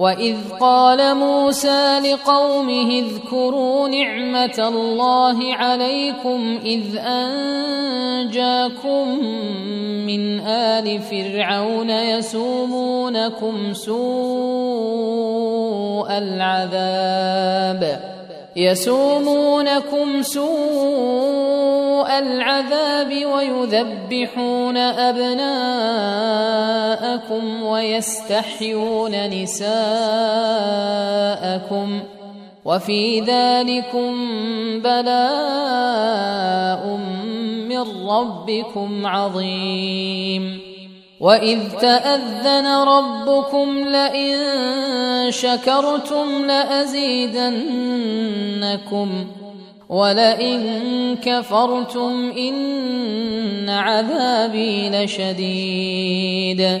واذ قال موسى لقومه اذكروا نعمه الله عليكم اذ انجاكم من ال فرعون يسومونكم سوء العذاب يسومونكم سوء العذاب ويذبحون أبناءكم ويستحيون نساءكم وفي ذلكم بلاء من ربكم عظيم واذ تاذن ربكم لئن شكرتم لازيدنكم ولئن كفرتم ان عذابي لشديد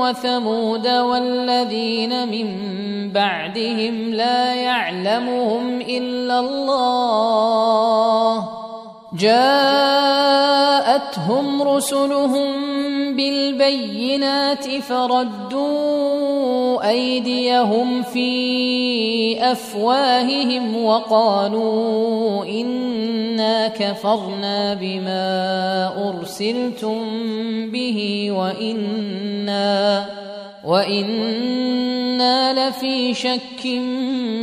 وثمود والذين من بعدهم لا يعلمهم إلا الله. جاءتهم رسلهم بالبينات فردوا أيديهم في أفواههم وقالوا إنا كفرنا بما أرسلتم به وإنا وإنا لفي شك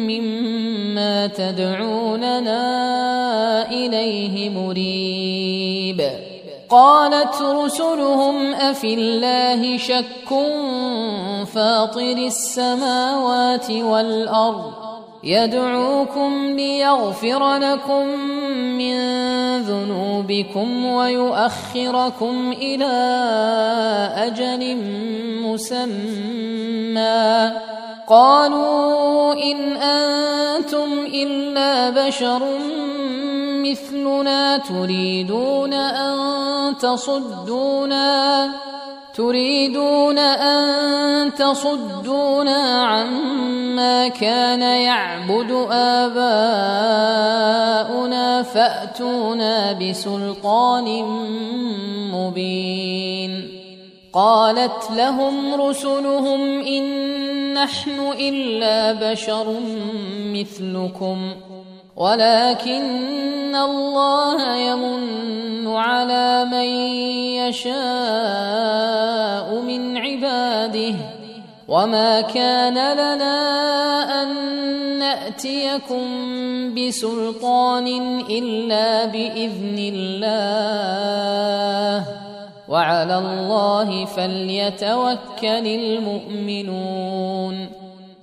مما تدعوننا إليه مريب. قالت رسلهم أفي الله شك فاطر السماوات والأرض يدعوكم ليغفر لكم من ذنوبكم ويؤخركم إلى أجل مسمى. قالوا إن أنتم إلا بشر مثلنا تريدون أن تصدونا تريدون أن تصدونا عما كان يعبد آباؤنا فأتونا بسلطان مبين. قالت لهم رسلهم إن نحن إلا بشر مثلكم. ولكن الله يمن على من يشاء من عباده. وما كان لنا أن نأتيكم بسلطان إلا بإذن الله. وعلى الله فليتوكل المؤمنون.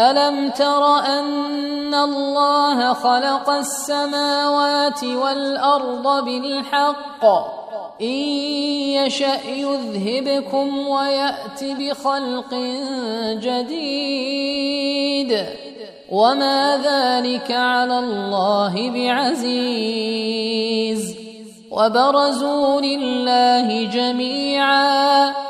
ألم تر أن الله خلق السماوات والأرض بالحق؟ إن يشأ يذهبكم ويات بخلق جديد. وما ذلك على الله بعزيز. وبرزوا لله جميعا.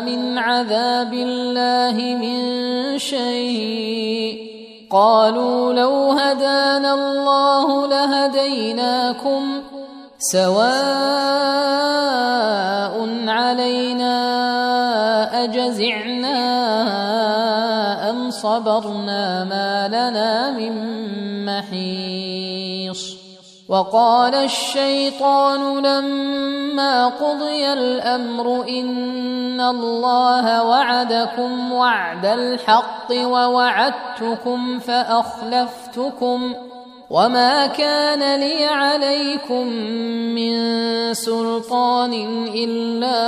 من عذاب الله من شيء. قالوا لو هدانا الله لهديناكم سواء علينا أجزعنا أم صبرنا ما لنا من محيص. وقال الشيطان لما قضي الأمر إن الله وعدكم وعد الحق ووعدتكم فأخلفتكم وما كان لي عليكم من سلطان إلا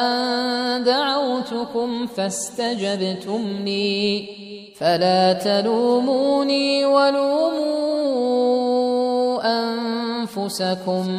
أن دعوتكم فاستجبتم لي فلا تلوموني ولوموا أنفسكم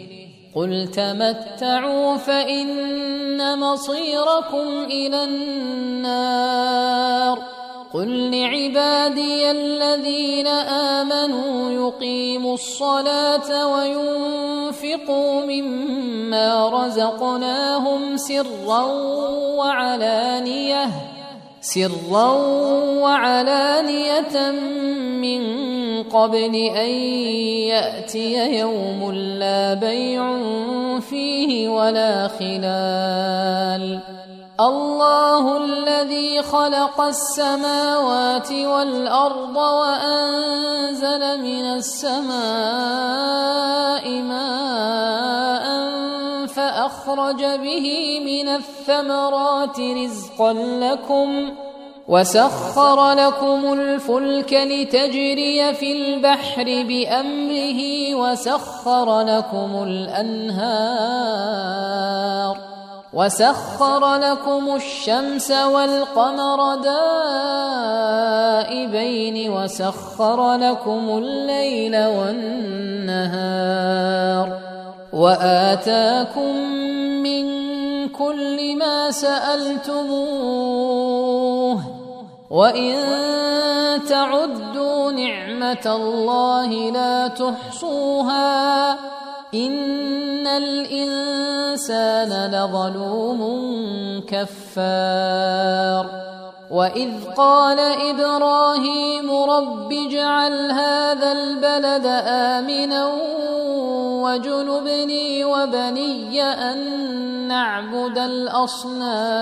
قل تمتعوا فان مصيركم إلى النار قل لعبادي الذين امنوا يقيموا الصلاه وينفقوا مما رزقناهم سرا وعلانيه سرا وعلانية من قبل أن يأتي يوم لا بيع فيه ولا خلال. الله الذي خلق السماوات والأرض وأنزل من السماء ماء فأخرج به من الثمرات رزقا لكم وسخر لكم الفلك لتجري في البحر بأمره وسخر لكم الأنهار وسخر لكم الشمس والقمر دائبين وسخر لكم الليل والنهار واتاكم من كل ما سالتموه وان تعدوا نعمه الله لا تحصوها ان الانسان لظلوم كفار واذ قال إبراهيم رب اجعل هذا البلد امنا وجنبني وبني ان نعبد الاصنام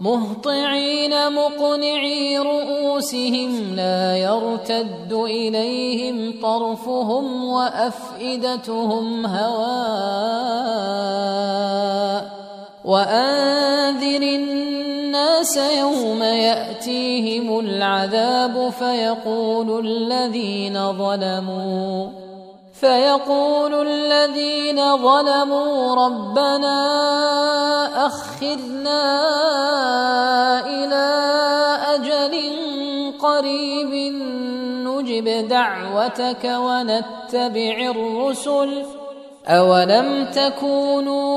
مهطعين مقنعي رؤوسهم لا يرتد إليهم طرفهم وأفئدتهم هواء وانذر الناس يوم يأتيهم العذاب فيقول الذين ظلموا فيقول الذين ظلموا ربنا اخذنا إلى أجل قريب نجب دعوتك ونتبع الرسل أولم تكونوا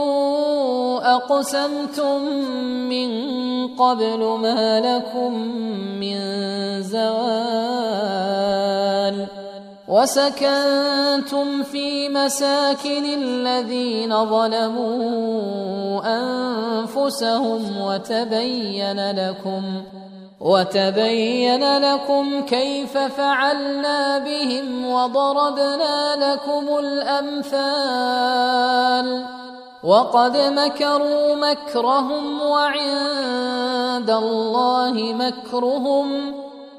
أقسمتم من قبل ما لكم من زوال وسكنتم في مساكن الذين ظلموا أنفسهم وتبين لكم وتبين لكم كيف فعلنا بهم وضربنا لكم الأمثال وقد مكروا مكرهم وعند الله مكرهم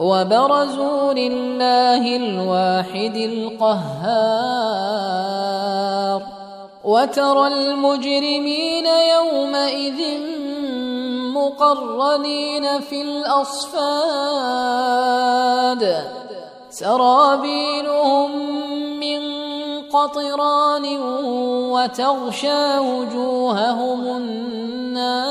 وبرزوا لله الواحد القهار. وترى المجرمين يومئذ مقرنين في الأصفاد. سرابيلهم من قطران وتغشى وجوههم النار.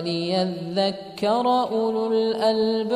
وليذكر أولو الألباب